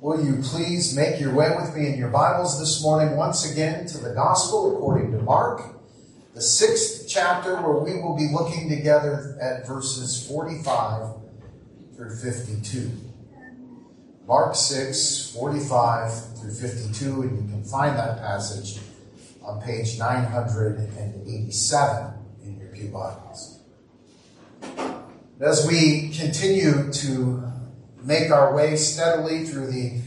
Will you please make your way with me in your Bibles this morning once again to the Gospel according to Mark, the sixth chapter, where we will be looking together at verses 45 through 52. Mark 6, 45 through 52, and you can find that passage on page 987 in your Pew Bibles. As we continue to make our way steadily through the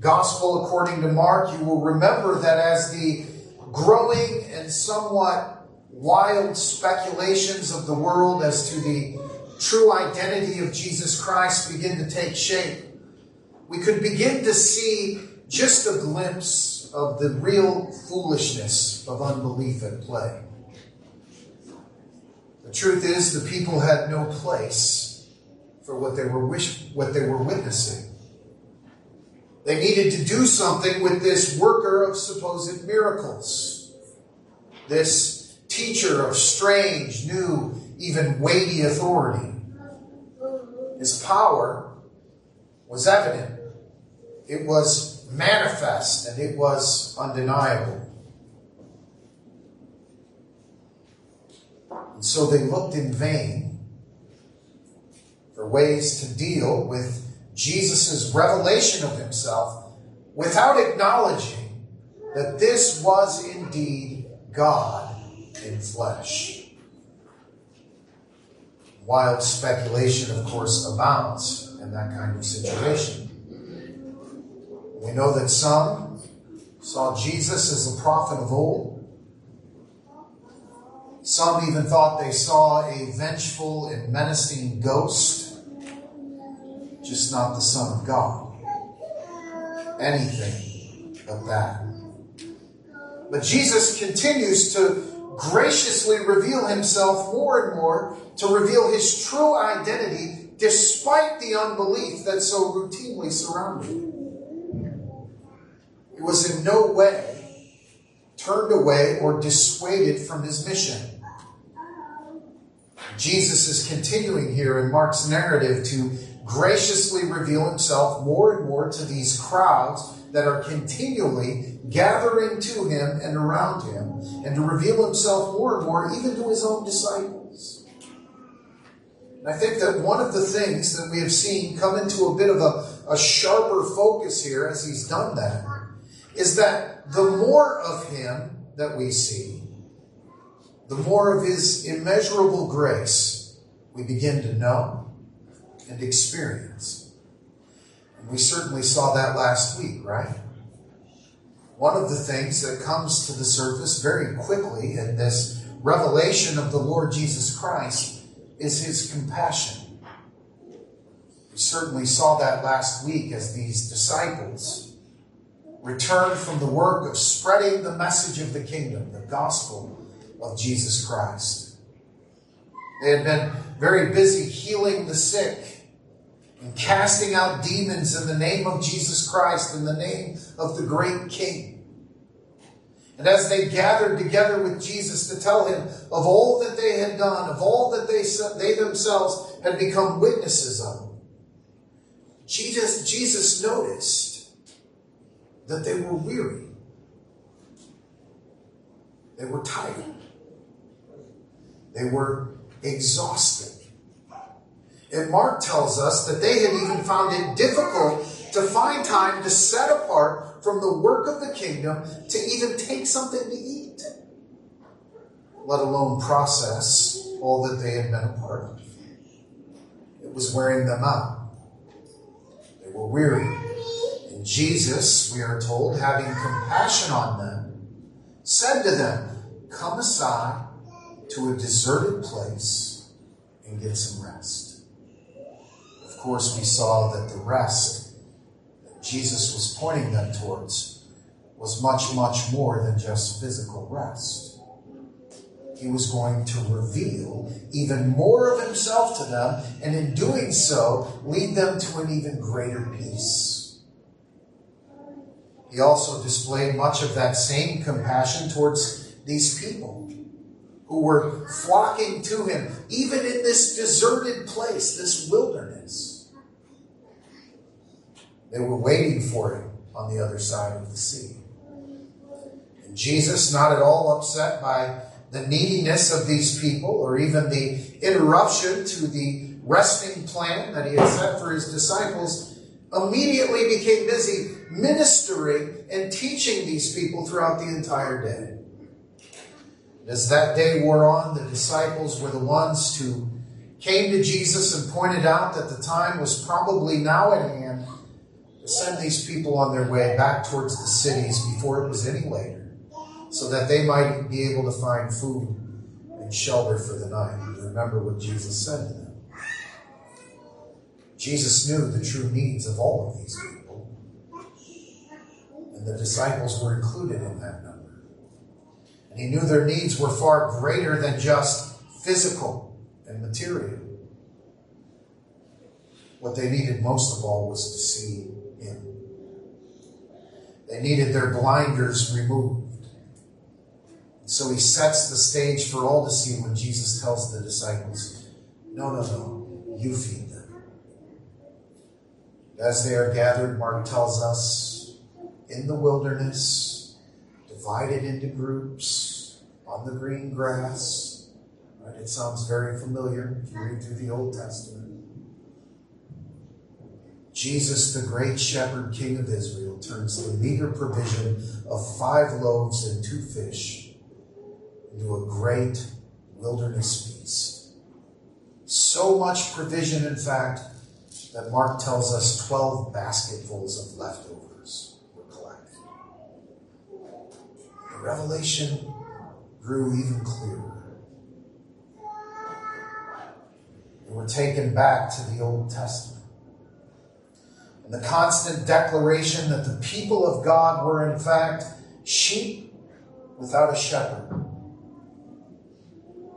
Gospel according to Mark, you will remember that as the growing and somewhat wild speculations of the world as to the true identity of Jesus Christ begin to take shape, we could begin to see just a glimpse of the real foolishness of unbelief at play. The truth is, the people had no place for what they were wish, what they were witnessing. They needed to do something with this worker of supposed miracles, this teacher of strange, new, even weighty authority. His power was evident, it was manifest, and it was undeniable. And so they looked in vain for ways to deal with Jesus' revelation of himself without acknowledging that this was indeed God in flesh. Wild speculation, of course, abounds in that kind of situation. We know that some saw Jesus as the prophet of old. Some even thought they saw a vengeful and menacing ghost just not the Son of God. Anything but that. But Jesus continues to graciously reveal himself more and more to reveal his true identity despite the unbelief that so routinely surrounded him. He was in no way turned away or dissuaded from his mission. Jesus is continuing here in Mark's narrative to graciously reveal himself more and more to these crowds that are continually gathering to him and around him, and to reveal himself more and more even to his own disciples. And I think that one of the things that we have seen come into a bit of a, a sharper focus here as he's done that is that the more of him that we see, the more of his immeasurable grace we begin to know and experience. And we certainly saw that last week, right? One of the things that comes to the surface very quickly in this revelation of the Lord Jesus Christ is his compassion. We certainly saw that last week as these disciples returned from the work of spreading the message of the kingdom, the gospel of Jesus Christ. They had been very busy healing the sick and casting out demons in the name of Jesus Christ, in the name of the great King. And as they gathered together with Jesus to tell him of all that they had done, of all that they, they themselves had become witnesses of, Jesus, Jesus noticed that they were weary. They were tired. They were exhausted. And Mark tells us that they had even found it difficult to find time to set apart from the work of the kingdom to even take something to eat, let alone process all that they had been a part of. It was wearing them out. They were weary. And Jesus, we are told, having compassion on them, said to them, Come aside to a deserted place and get some rest course, we saw that the rest that Jesus was pointing them towards was much, much more than just physical rest. He was going to reveal even more of himself to them, and in doing so, lead them to an even greater peace. He also displayed much of that same compassion towards these people who were flocking to him, even in this deserted place, this wilderness. They were waiting for him on the other side of the sea. And Jesus, not at all upset by the neediness of these people or even the interruption to the resting plan that he had set for his disciples, immediately became busy ministering and teaching these people throughout the entire day. As that day wore on, the disciples were the ones who came to Jesus and pointed out that the time was probably now at hand send these people on their way back towards the cities before it was any later, so that they might be able to find food and shelter for the night. Remember what Jesus said to them. Jesus knew the true needs of all of these people, and the disciples were included in that number. And he knew their needs were far greater than just physical and material. What they needed most of all was to see. They needed their blinders removed. so he sets the stage for all to see when Jesus tells the disciples, No, no, no, you feed them. As they are gathered, Mark tells us, in the wilderness, divided into groups on the green grass. Right? It sounds very familiar if you read through the Old Testament. Jesus, the great shepherd king of Israel, turns the meager provision of five loaves and two fish into a great wilderness feast. So much provision, in fact, that Mark tells us 12 basketfuls of leftovers. Were collected. The revelation grew even clearer. And we're taken back to the Old Testament. And the constant declaration that the people of God were, in fact, sheep without a shepherd.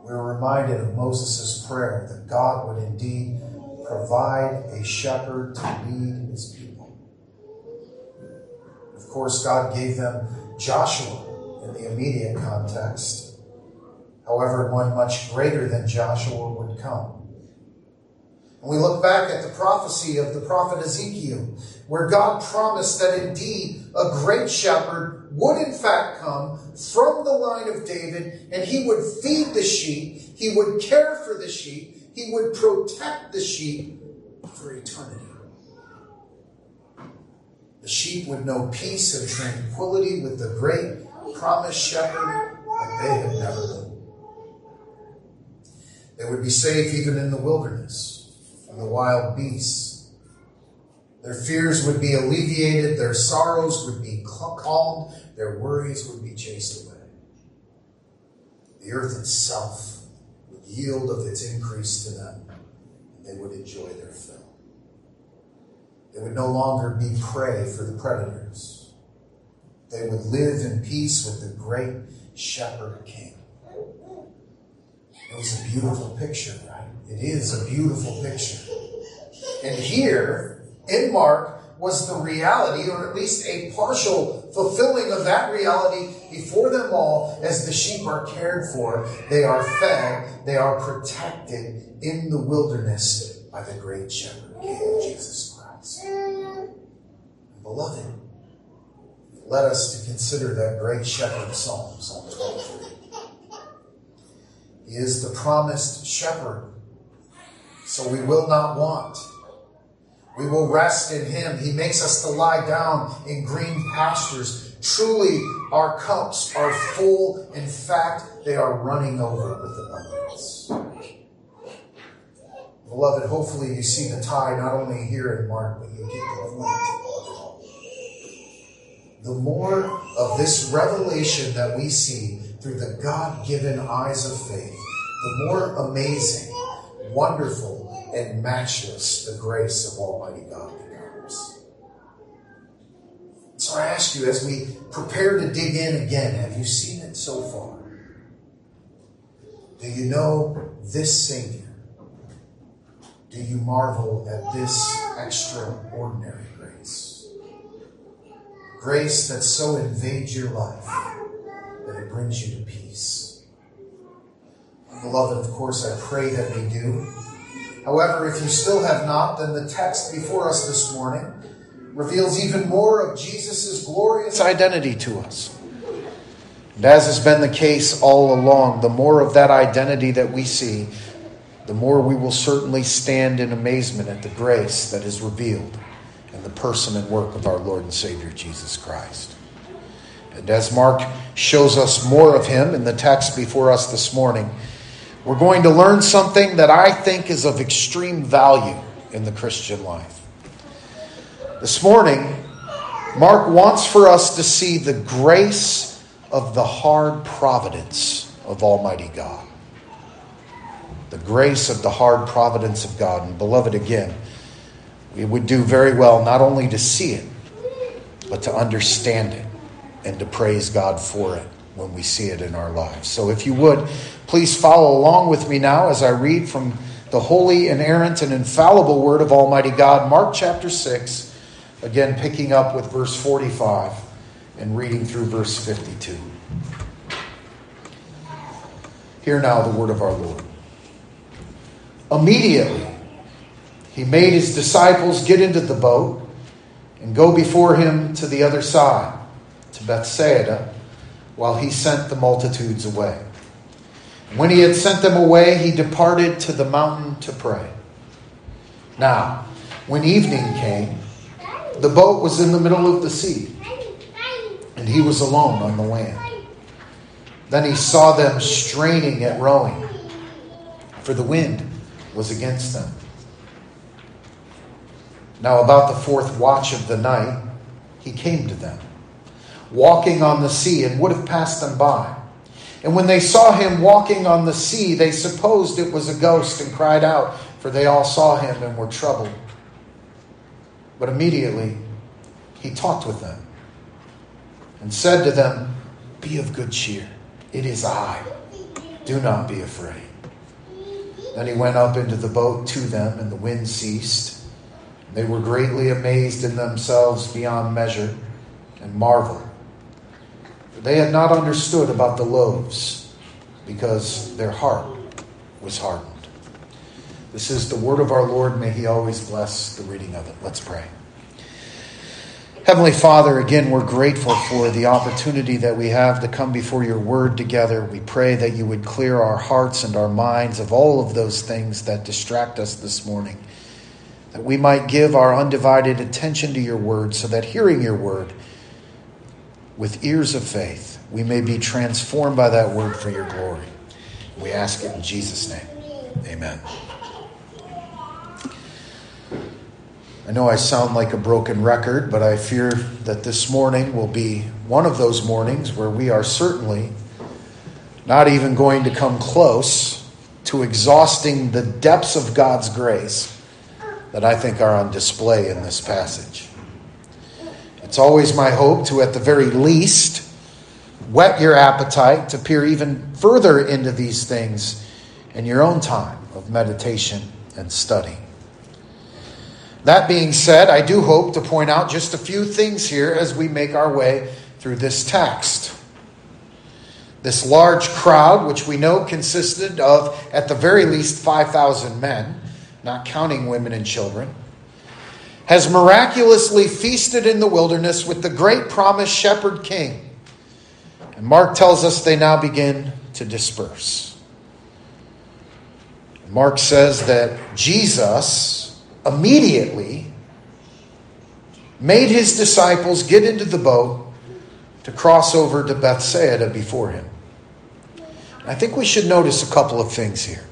We're reminded of Moses' prayer that God would indeed provide a shepherd to lead his people. Of course, God gave them Joshua in the immediate context. However, one much greater than Joshua would come. And we look back at the prophecy of the prophet Ezekiel, where God promised that indeed a great shepherd would in fact come from the line of David, and he would feed the sheep, he would care for the sheep, he would protect the sheep for eternity. The sheep would know peace and tranquility with the great promised shepherd like they had never known. They would be safe even in the wilderness from the wild beasts. Their fears would be alleviated, their sorrows would be calmed, their worries would be chased away. The earth itself would yield of its increase to them, and they would enjoy their fill. They would no longer be prey for the predators they would live in peace with the great shepherd king. It was a beautiful picture, right? It is a beautiful picture. And here in Mark was the reality, or at least a partial fulfilling of that reality before them all as the sheep are cared for, they are fed, they are protected in the wilderness by the great shepherd, Jesus Christ. Beloved, led us to consider that great shepherd psalm, Psalm 23. Is the promised shepherd, so we will not want. We will rest in him. He makes us to lie down in green pastures. Truly, our cups are full. In fact, they are running over with abundance. Beloved, hopefully you see the tie not only here in Mark, but you get the point the more of this revelation that we see through the God given eyes of faith, the more amazing, wonderful, and matchless the grace of Almighty God becomes. So I ask you, as we prepare to dig in again, have you seen it so far? Do you know this Savior? Do you marvel at this extraordinary grace? Grace that so invades your life that it brings you to peace. Beloved, of course, I pray that we do. However, if you still have not, then the text before us this morning reveals even more of Jesus' glorious identity to us. And as has been the case all along, the more of that identity that we see, the more we will certainly stand in amazement at the grace that is revealed in the person and work of our Lord and Savior Jesus Christ. And as Mark shows us more of him in the text before us this morning, we're going to learn something that I think is of extreme value in the Christian life. This morning, Mark wants for us to see the grace of the hard providence of Almighty God. The grace of the hard providence of God. And beloved, again, we would do very well not only to see it, but to understand it and to praise God for it when we see it in our lives. So if you would, please follow along with me now as I read from the holy, inerrant, and infallible Word of Almighty God, Mark chapter 6, again picking up with verse 45 and reading through verse 52. Hear now the Word of our Lord. Immediately, he made his disciples get into the boat and go before him to the other side, to Bethsaida while he sent the multitudes away. When he had sent them away, he departed to the mountain to pray. Now, when evening came, the boat was in the middle of the sea, and he was alone on the land. Then he saw them straining at rowing, for the wind was against them. Now, about the fourth watch of the night, he came to them walking on the sea and would have passed them by. And when they saw him walking on the sea, they supposed it was a ghost and cried out, for they all saw him and were troubled. But immediately he talked with them and said to them, Be of good cheer. It is I. Do not be afraid. Then he went up into the boat to them, and the wind ceased. They were greatly amazed in themselves beyond measure and marveled they had not understood about the loaves because their heart was hardened. This is the word of our Lord. May He always bless the reading of it. Let's pray. Heavenly Father, again, we're grateful for the opportunity that we have to come before your word together. We pray that you would clear our hearts and our minds of all of those things that distract us this morning, that we might give our undivided attention to your word so that hearing your word, with ears of faith, we may be transformed by that word for your glory. We ask it in Jesus' name. Amen. I know I sound like a broken record, but I fear that this morning will be one of those mornings where we are certainly not even going to come close to exhausting the depths of God's grace that I think are on display in this passage. It's always my hope to, at the very least, whet your appetite to peer even further into these things in your own time of meditation and study. That being said, I do hope to point out just a few things here as we make our way through this text. This large crowd, which we know consisted of at the very least 5,000 men, not counting women and children, has miraculously feasted in the wilderness with the great promised shepherd king. And Mark tells us they now begin to disperse. Mark says that Jesus immediately made his disciples get into the boat to cross over to Bethsaida before him. I think we should notice a couple of things here.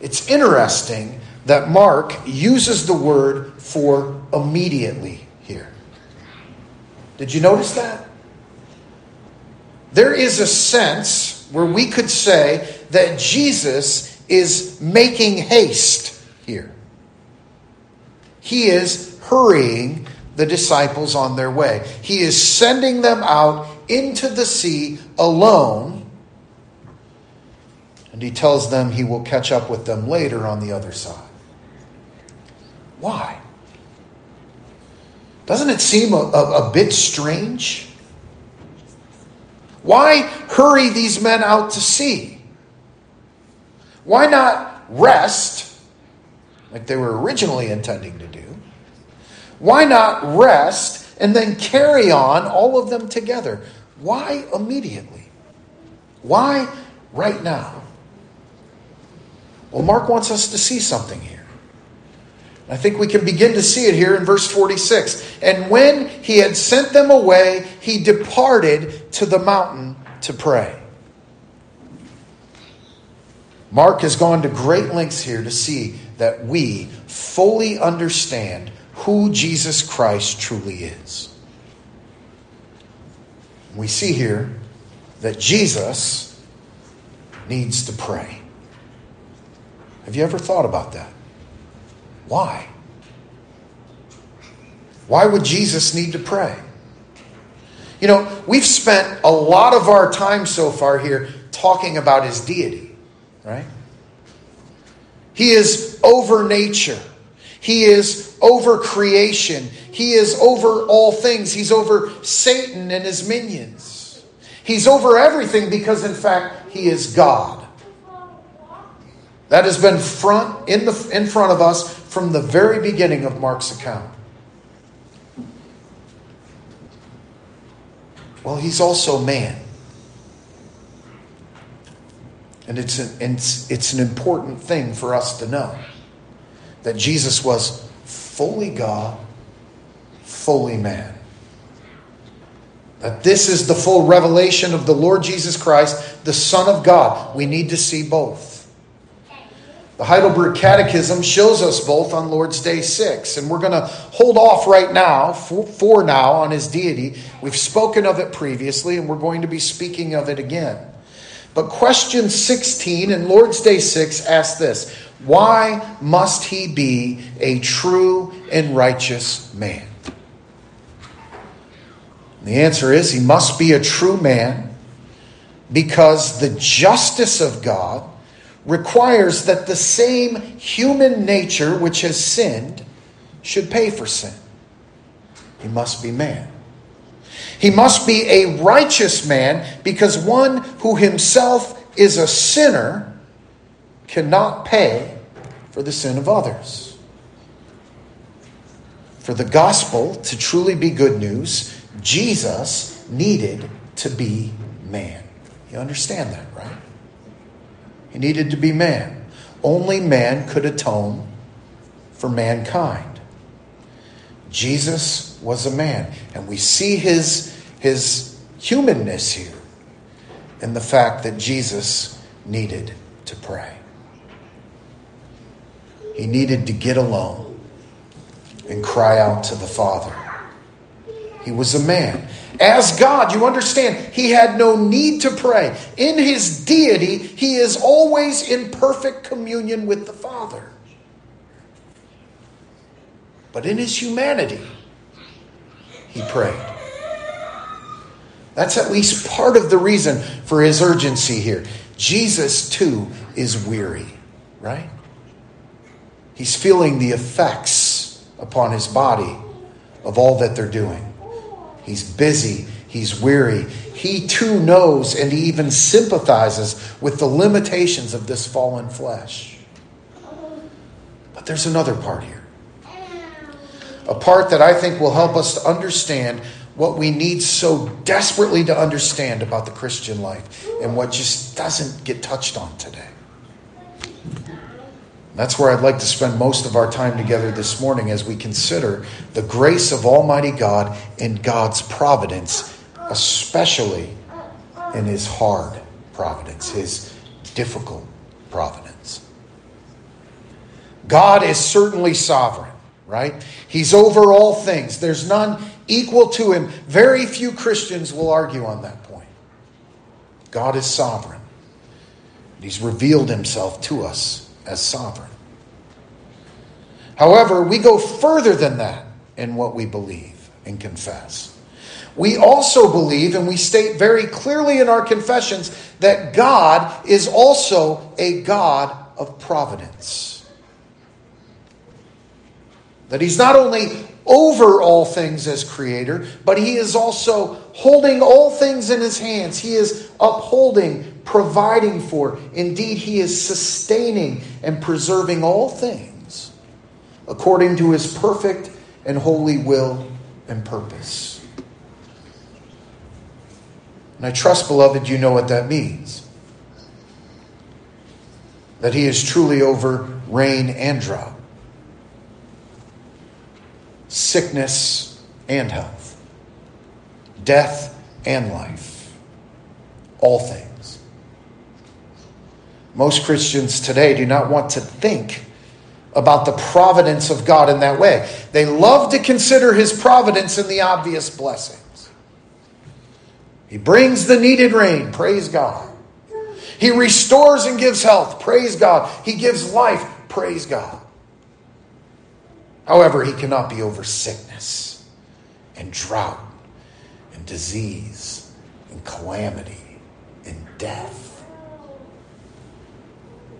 It's interesting that Mark uses the word for immediately here. Did you notice that? There is a sense where we could say that Jesus is making haste here. He is hurrying the disciples on their way. He is sending them out into the sea alone. And he tells them he will catch up with them later on the other side. Why? Doesn't it seem a, a, a bit strange? Why hurry these men out to sea? Why not rest like they were originally intending to do? Why not rest and then carry on all of them together? Why immediately? Why right now? Well, Mark wants us to see something here. I think we can begin to see it here in verse 46. And when he had sent them away, he departed to the mountain to pray. Mark has gone to great lengths here to see that we fully understand who Jesus Christ truly is. We see here that Jesus needs to pray. Have you ever thought about that? Why? Why would Jesus need to pray? You know, we've spent a lot of our time so far here talking about his deity, right? He is over nature. He is over creation. He is over all things. He's over Satan and his minions. He's over everything because, in fact, he is God. That has been front in the in front of us from the very beginning of Mark's account. Well, he's also man. And it's an, it's, it's an important thing for us to know that Jesus was fully God, fully man. That this is the full revelation of the Lord Jesus Christ, the Son of God. We need to see both. The Heidelberg Catechism shows us both on Lord's Day 6, and we're going to hold off right now, for, for, now, on his deity. We've spoken of it previously, and we're going to be speaking of it again. But question 16 in Lord's Day 6 asks this Why must he be a true and righteous man? The answer is he must be a true man because the justice of God requires that the same human nature which has sinned should pay for sin. He must be man. He must be a righteous man because one who himself is a sinner cannot pay for the sin of others. For the gospel to truly be good news, Jesus needed to be man. You understand that, right? He needed to be man. Only man could atone for mankind. Jesus was a man, and we see his, his humanness here in the fact that Jesus needed to pray. He needed to get alone and cry out to the Father. He was a man. As God, you understand, he had no need to pray. In his deity, he is always in perfect communion with the Father. But in his humanity, he prayed. That's at least part of the reason for his urgency here. Jesus, too, is weary, right? He's feeling the effects upon his body of all that they're doing. He's busy. He's weary. He too knows and he even sympathizes with the limitations of this fallen flesh. But there's another part here. A part that I think will help us to understand what we need so desperately to understand about the Christian life and what just doesn't get touched on today. That's where I'd like to spend most of our time together this morning as we consider the grace of Almighty God and God's providence, especially in His hard providence, His difficult providence. God is certainly sovereign, right? He's over all things. There's none equal to Him. Very few Christians will argue on that point. God is sovereign. He's revealed Himself to us as sovereign. However, we go further than that in what we believe and confess. We also believe, and we state very clearly in our confessions, that God is also a God of providence. That He's not only over all things as creator, but He is also holding all things in His hands. He is upholding providing for. Indeed, He is sustaining and preserving all things according to His perfect and holy will and purpose. And I trust, beloved, you know what that means. That He is truly over rain and drought, sickness and health, death and life, all things. Most Christians today do not want to think about the providence of God in that way. They love to consider his providence in the obvious blessings. He brings the needed rain, praise God. He restores and gives health, praise God. He gives life, praise God. However, he cannot be over sickness and drought and disease and calamity and death.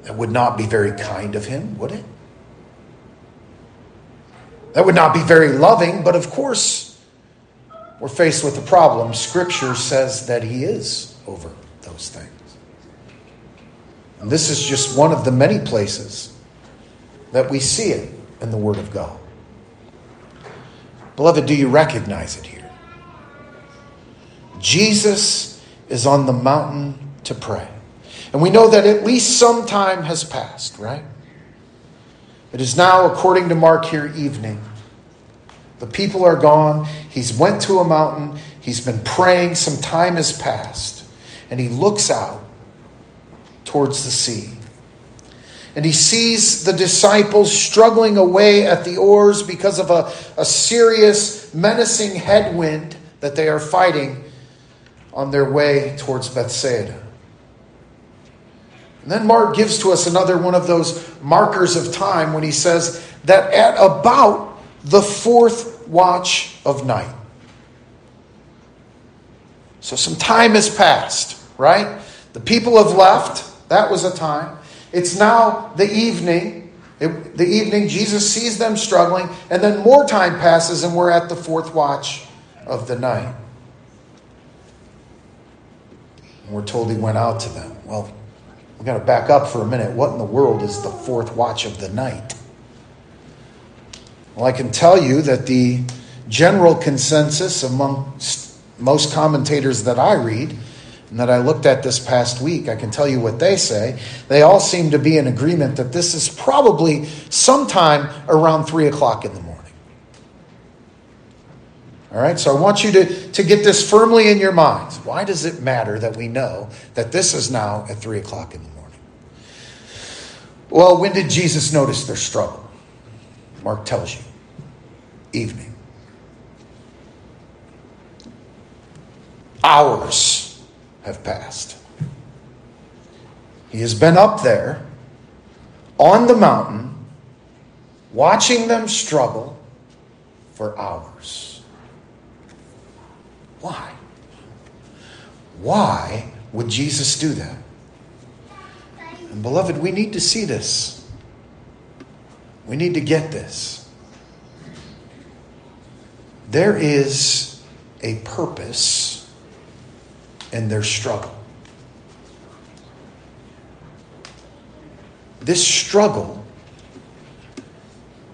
That would not be very kind of him, would it? That would not be very loving, but of course, we're faced with a problem. Scripture says that He is over those things. And this is just one of the many places that we see it in the Word of God. Beloved, do you recognize it here? Jesus is on the mountain to pray. And we know that at least some time has passed, right? It is now, according to Mark here, evening. The people are gone. He's went to a mountain. He's been praying. Some time has passed. And he looks out towards the sea. And he sees the disciples struggling away at the oars because of a, a serious, menacing headwind that they are fighting on their way towards Bethsaida. And then Mark gives to us another one of those markers of time when he says that at about the fourth watch of night. So some time has passed, right? The people have left. That was a time. It's now the evening. It, the evening, Jesus sees them struggling, and then more time passes, and we're at the fourth watch of the night. And we're told he went out to them. Well, We've got to back up for a minute. What in the world is the fourth watch of the night? Well, I can tell you that the general consensus among most commentators that I read and that I looked at this past week, I can tell you what they say. They all seem to be in agreement that this is probably sometime around 3 o'clock in the morning. All right, so I want you to, to get this firmly in your minds. Why does it matter that we know that this is now at 3 o'clock in the morning? Well, when did Jesus notice their struggle? Mark tells you evening. Hours have passed. He has been up there on the mountain, watching them struggle for hours. Why? Why would Jesus do that? And beloved, we need to see this. We need to get this. There is a purpose in their struggle. This struggle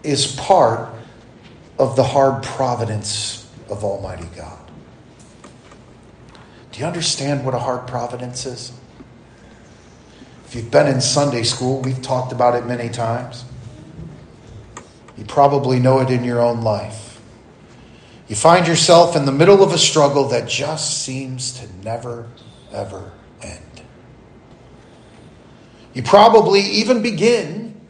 is part of the hard providence of Almighty God. Do you understand what a hard providence is? If you've been in Sunday school, we've talked about it many times. You probably know it in your own life. You find yourself in the middle of a struggle that just seems to never, ever end. You probably even begin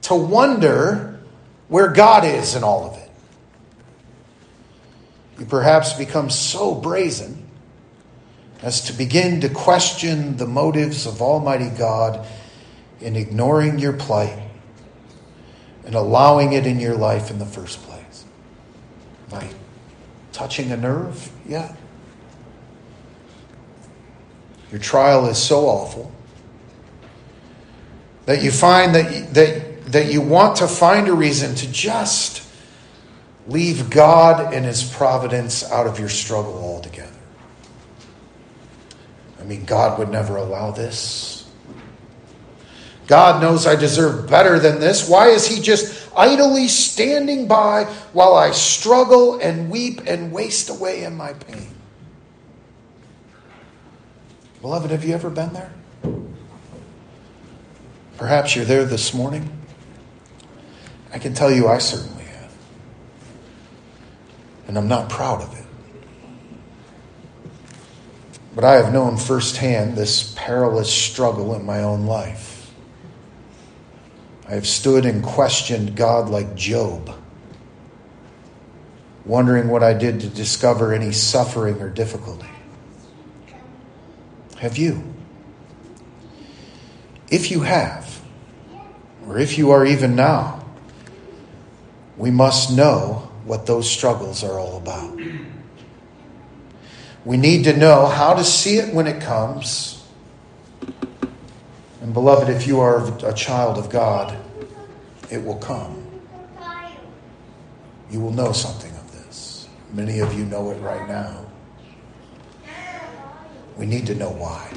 to wonder where God is in all of it. You perhaps become so brazen as to begin to question the motives of Almighty God in ignoring your plight and allowing it in your life in the first place. By touching a nerve? Yeah. Your trial is so awful that you find that, that, that you want to find a reason to just leave God and His providence out of your struggle altogether. I mean, God would never allow this. God knows I deserve better than this. Why is He just idly standing by while I struggle and weep and waste away in my pain. Beloved, have you ever been there? Perhaps you're there this morning. I can tell you I certainly have. And I'm not proud of it. But I have known firsthand this perilous struggle in my own life. I have stood and questioned God like Job, wondering what I did to discover any suffering or difficulty. Have you? If you have, or if you are even now, we must know what those struggles are all about. We need to know how to see it when it comes. And, beloved, if you are a child of God, it will come. You will know something of this. Many of you know it right now. We need to know why.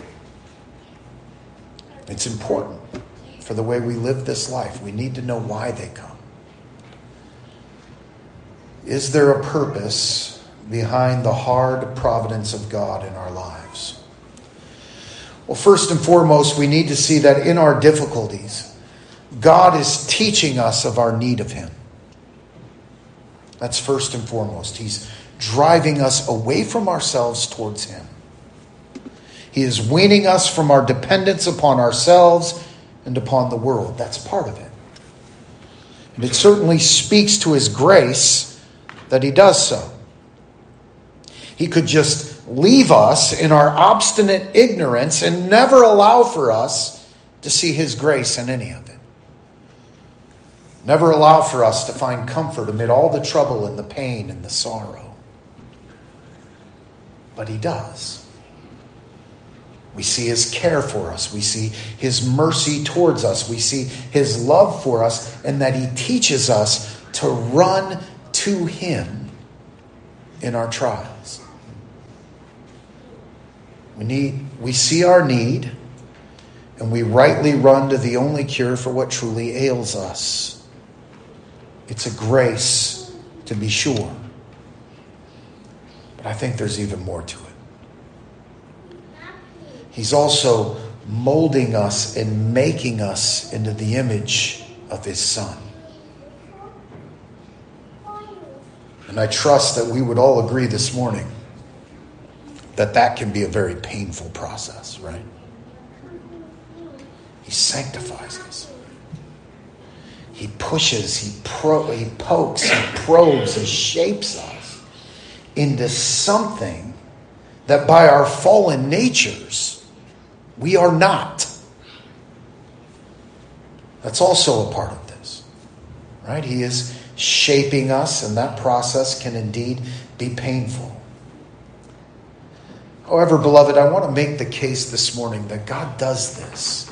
It's important for the way we live this life. We need to know why they come. Is there a purpose behind the hard providence of God in our lives? Well, first and foremost, we need to see that in our difficulties, God is teaching us of our need of Him. That's first and foremost. He's driving us away from ourselves towards Him. He is weaning us from our dependence upon ourselves and upon the world. That's part of it. And it certainly speaks to His grace that He does so. He could just leave us in our obstinate ignorance and never allow for us to see His grace in any of it. Never allow for us to find comfort amid all the trouble and the pain and the sorrow. But He does. We see his care for us. We see his mercy towards us. We see his love for us, and that he teaches us to run to him in our trials. We, need, we see our need, and we rightly run to the only cure for what truly ails us. It's a grace, to be sure. But I think there's even more to it. He's also molding us and making us into the image of His Son. And I trust that we would all agree this morning that that can be a very painful process, right? He sanctifies us. He pushes, he, pro- he pokes, he probes, he shapes us into something that by our fallen natures we are not. That's also a part of this, right? He is shaping us, and that process can indeed be painful. Oh, However, beloved, I want to make the case this morning that God does this.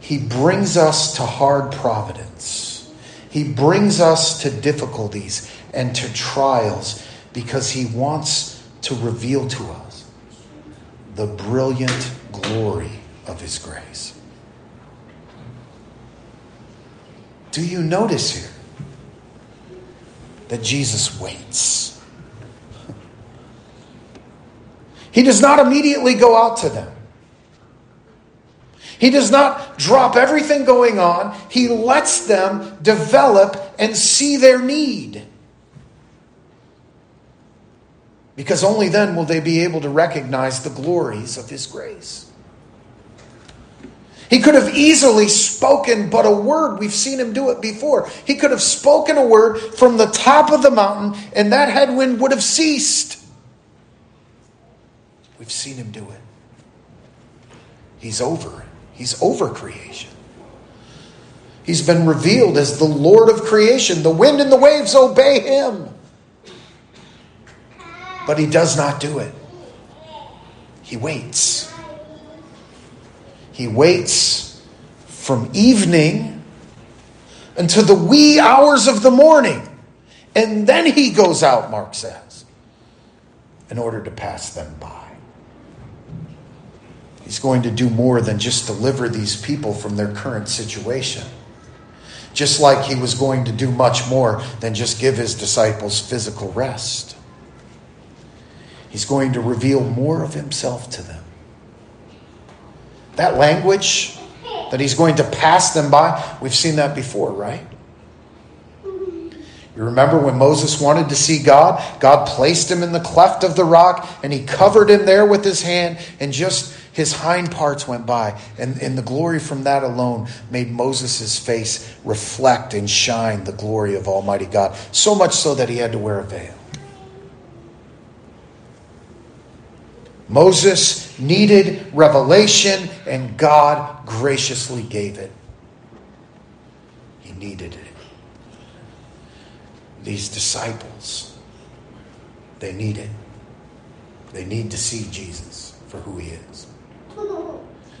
He brings us to hard providence. He brings us to difficulties and to trials because He wants to reveal to us the brilliant glory of His grace. Do you notice here that Jesus waits? He does not immediately go out to them. He does not drop everything going on. He lets them develop and see their need. Because only then will they be able to recognize the glories of His grace. He could have easily spoken but a word. We've seen him do it before. He could have spoken a word from the top of the mountain, and that headwind would have ceased. We've seen him do it. He's over he's over creation. He's been revealed as the Lord of creation. The wind and the waves obey him. But he does not do it. He waits. He waits from evening until the wee hours of the morning. And then he goes out, Mark says, in order to pass them by. He's going to do more than just deliver these people from their current situation. just like he was going to do much more than just give his disciples physical rest. He's going to reveal more of himself to them. That language that he's going to pass them by, we've seen that before, right? You remember when Moses wanted to see God? God placed him in the cleft of the rock and he covered him there with his hand, and just his hind parts went by. And, and the glory from that alone made Moses' face reflect and shine the glory of Almighty God, so much so that he had to wear a veil. Moses needed revelation, and God graciously gave it. He needed it. These disciples, they need it. They need to see Jesus for who he is.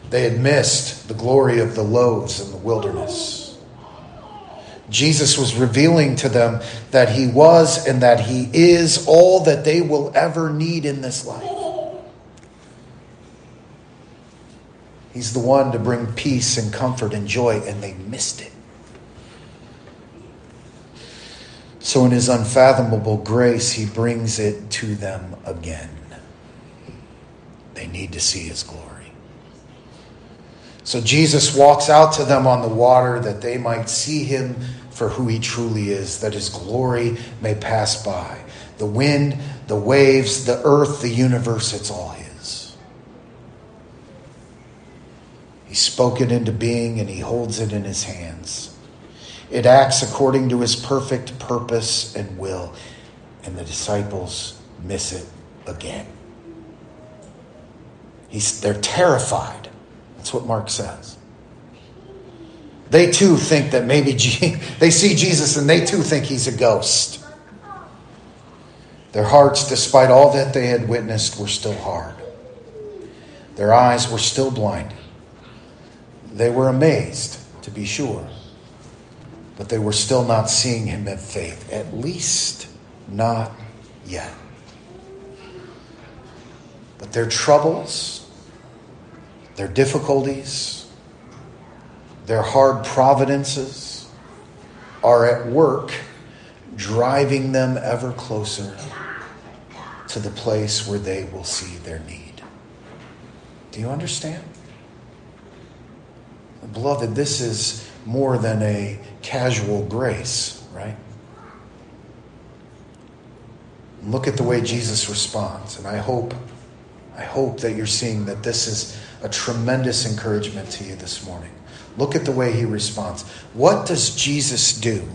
They had missed the glory of the loaves in the wilderness. Jesus was revealing to them that he was and that he is all that they will ever need in this life. He's the one to bring peace and comfort and joy, and they missed it. So, in his unfathomable grace, he brings it to them again. They need to see his glory. So, Jesus walks out to them on the water that they might see him for who he truly is, that his glory may pass by. The wind, the waves, the earth, the universe, it's all his. He spoke it into being and he holds it in his hands. It acts according to his perfect purpose and will, and the disciples miss it again. He's, they're terrified. That's what Mark says. They too think that maybe G- they see Jesus and they too think he's a ghost. Their hearts, despite all that they had witnessed, were still hard. Their eyes were still blinded. They were amazed, to be sure, but they were still not seeing him in faith, at least not yet. But their troubles, their difficulties, their hard providences are at work driving them ever closer to the place where they will see their need. Do you understand? Beloved, this is more than a casual grace, right? Look at the way Jesus responds, and I hope I hope that you're seeing that this is a tremendous encouragement to you this morning. Look at the way he responds. What does Jesus do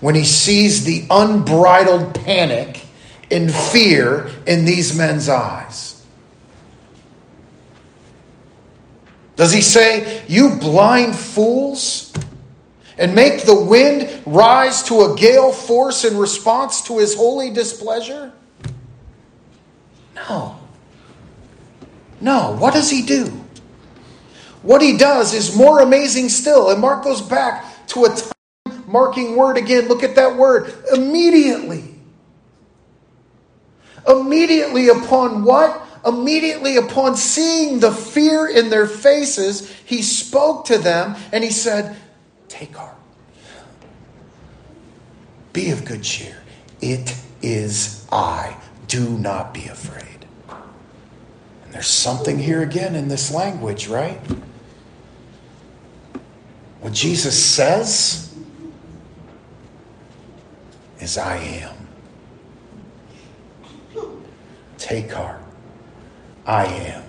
when he sees the unbridled panic and fear in these men's eyes? Does he say, You blind fools? And make the wind rise to a gale force in response to his holy displeasure? No. No. What does he do? What he does is more amazing still. And Mark goes back to a time marking word again. Look at that word. Immediately. Immediately upon what? immediately upon seeing the fear in their faces, he spoke to them and he said, Take heart. Be of good cheer. It is I. Do not be afraid. There's something here again in this language, right? What Jesus says is, I am. Take heart. I am.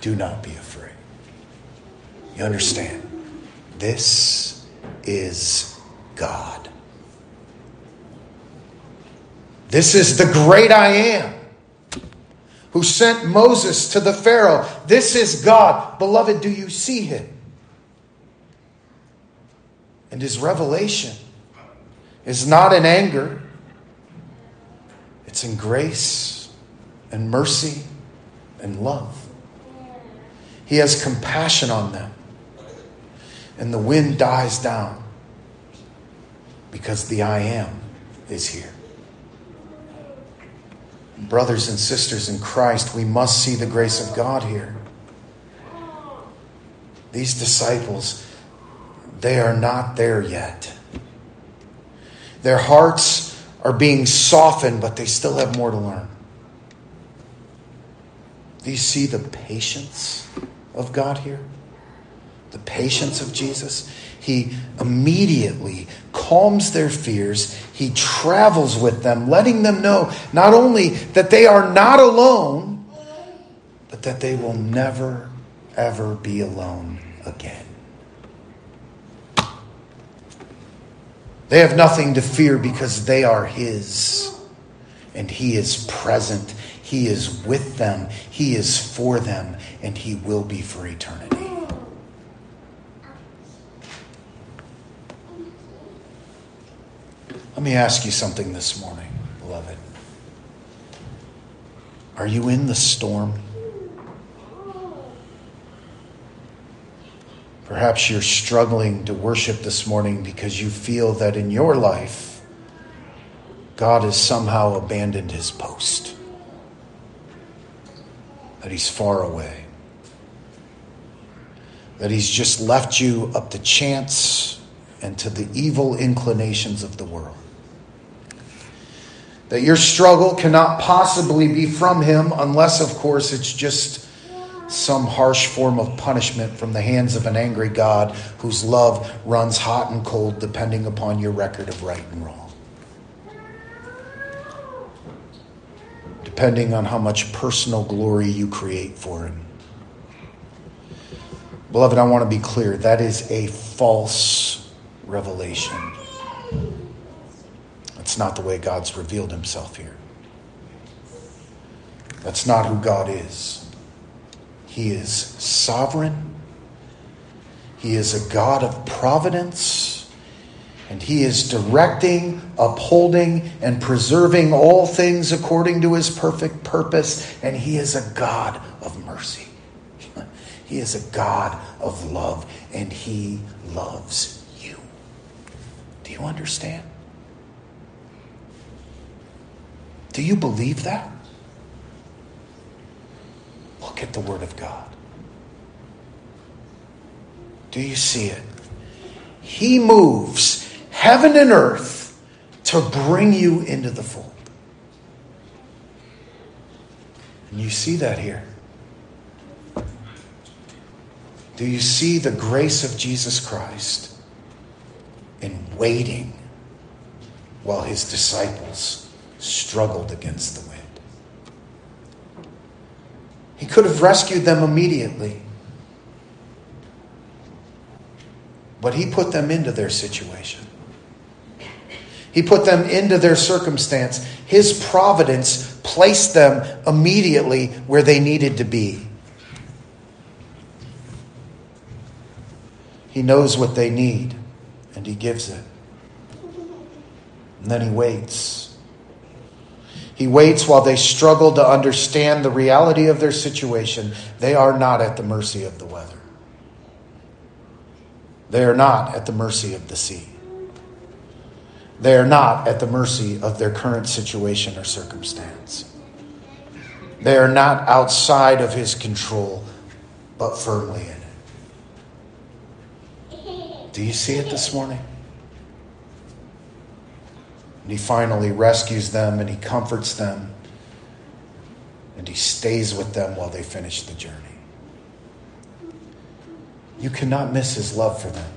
Do not be afraid. You understand? This is God. This is the great I am who sent Moses to the Pharaoh. This is God. Beloved, do you see him? And his revelation is not in anger, it's in grace and mercy and love. He has compassion on them. And the wind dies down because the I am is here. Brothers and sisters in Christ, we must see the grace of God here. These disciples, they are not there yet. Their hearts are being softened, but they still have more to learn. Do you see the patience of God here? The patience of Jesus? He immediately calms their fears. He travels with them, letting them know not only that they are not alone, but that they will never, ever be alone again. They have nothing to fear because they are His, and He is present. He is with them, He is for them, and He will be for eternity. Let me ask you something this morning, beloved. Are you in the storm? Perhaps you're struggling to worship this morning because you feel that in your life, God has somehow abandoned his post, that he's far away, that he's just left you up to chance and to the evil inclinations of the world. That your struggle cannot possibly be from him unless, of course, it's just some harsh form of punishment from the hands of an angry God whose love runs hot and cold depending upon your record of right and wrong. Depending on how much personal glory you create for Him. Beloved, I want to be clear that is a false revelation. That's not the way God's revealed Himself here. That's not who God is. He is sovereign. He is a God of providence. And He is directing, upholding, and preserving all things according to His perfect purpose. And He is a God of mercy. He is a God of love. And He loves you. Do you understand? Do you believe that? Look at the Word of God. Do you see it? He moves heaven and earth to bring you into the fold. And you see that here. Do you see the grace of Jesus Christ in waiting while his disciples struggled against the wind? He could have rescued them immediately. But he put them into their situation. He put them into their circumstance. His providence placed them immediately where they needed to be. He knows what they need, and He gives it. And then He waits. He waits while they struggle to understand the reality of their situation. They are not at the mercy of the weather, they are not at the mercy of the sea. They are not at the mercy of their current situation or circumstance. They are not outside of his control, but firmly in it. Do you see it this morning? And he finally rescues them and he comforts them and he stays with them while they finish the journey. You cannot miss his love for them.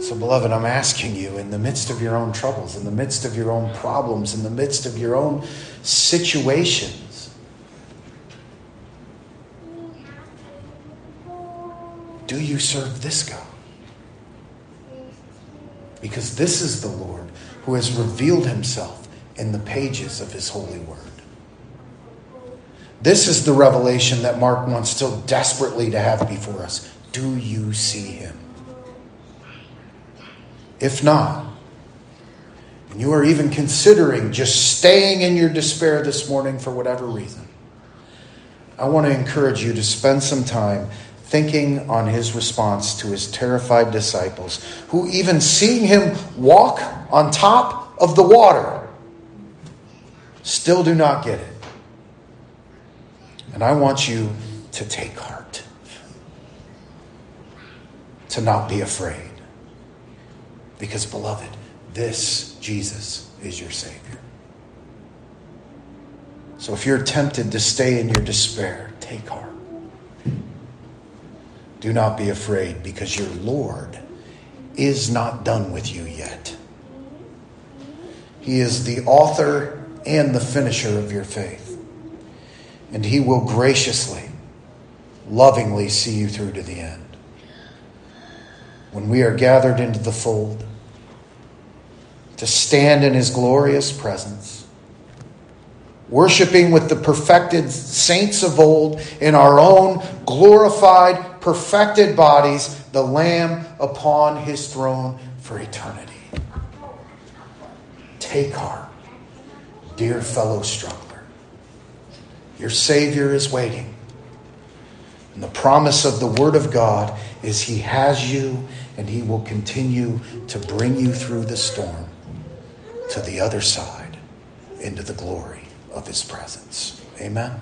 So, beloved, I'm asking you in the midst of your own troubles, in the midst of your own problems, in the midst of your own situations, do you serve this God? Because this is the Lord who has revealed himself in the pages of his holy word. This is the revelation that Mark wants so desperately to have before us. Do you see him? If not, and you are even considering just staying in your despair this morning for whatever reason, I want to encourage you to spend some time thinking on his response to his terrified disciples, who, even seeing him walk on top of the water, still do not get it. And I want you to take heart. to not be afraid. Because, beloved, this Jesus is your Savior. So if you're tempted to stay in your despair, take heart. Do not be afraid because your Lord is not done with you yet. He is the author and the finisher of your faith. And He will graciously, lovingly see you through to the end. When we are gathered into the fold, to stand in His glorious presence, worshiping with the perfected saints of old in our own glorified, perfected bodies, the Lamb upon his throne for eternity. Take heart, dear fellow struggler. Your Savior is waiting. And the promise of the Word of God is He has you and He will continue to bring you through the storm to the other side into the glory of his presence. Amen.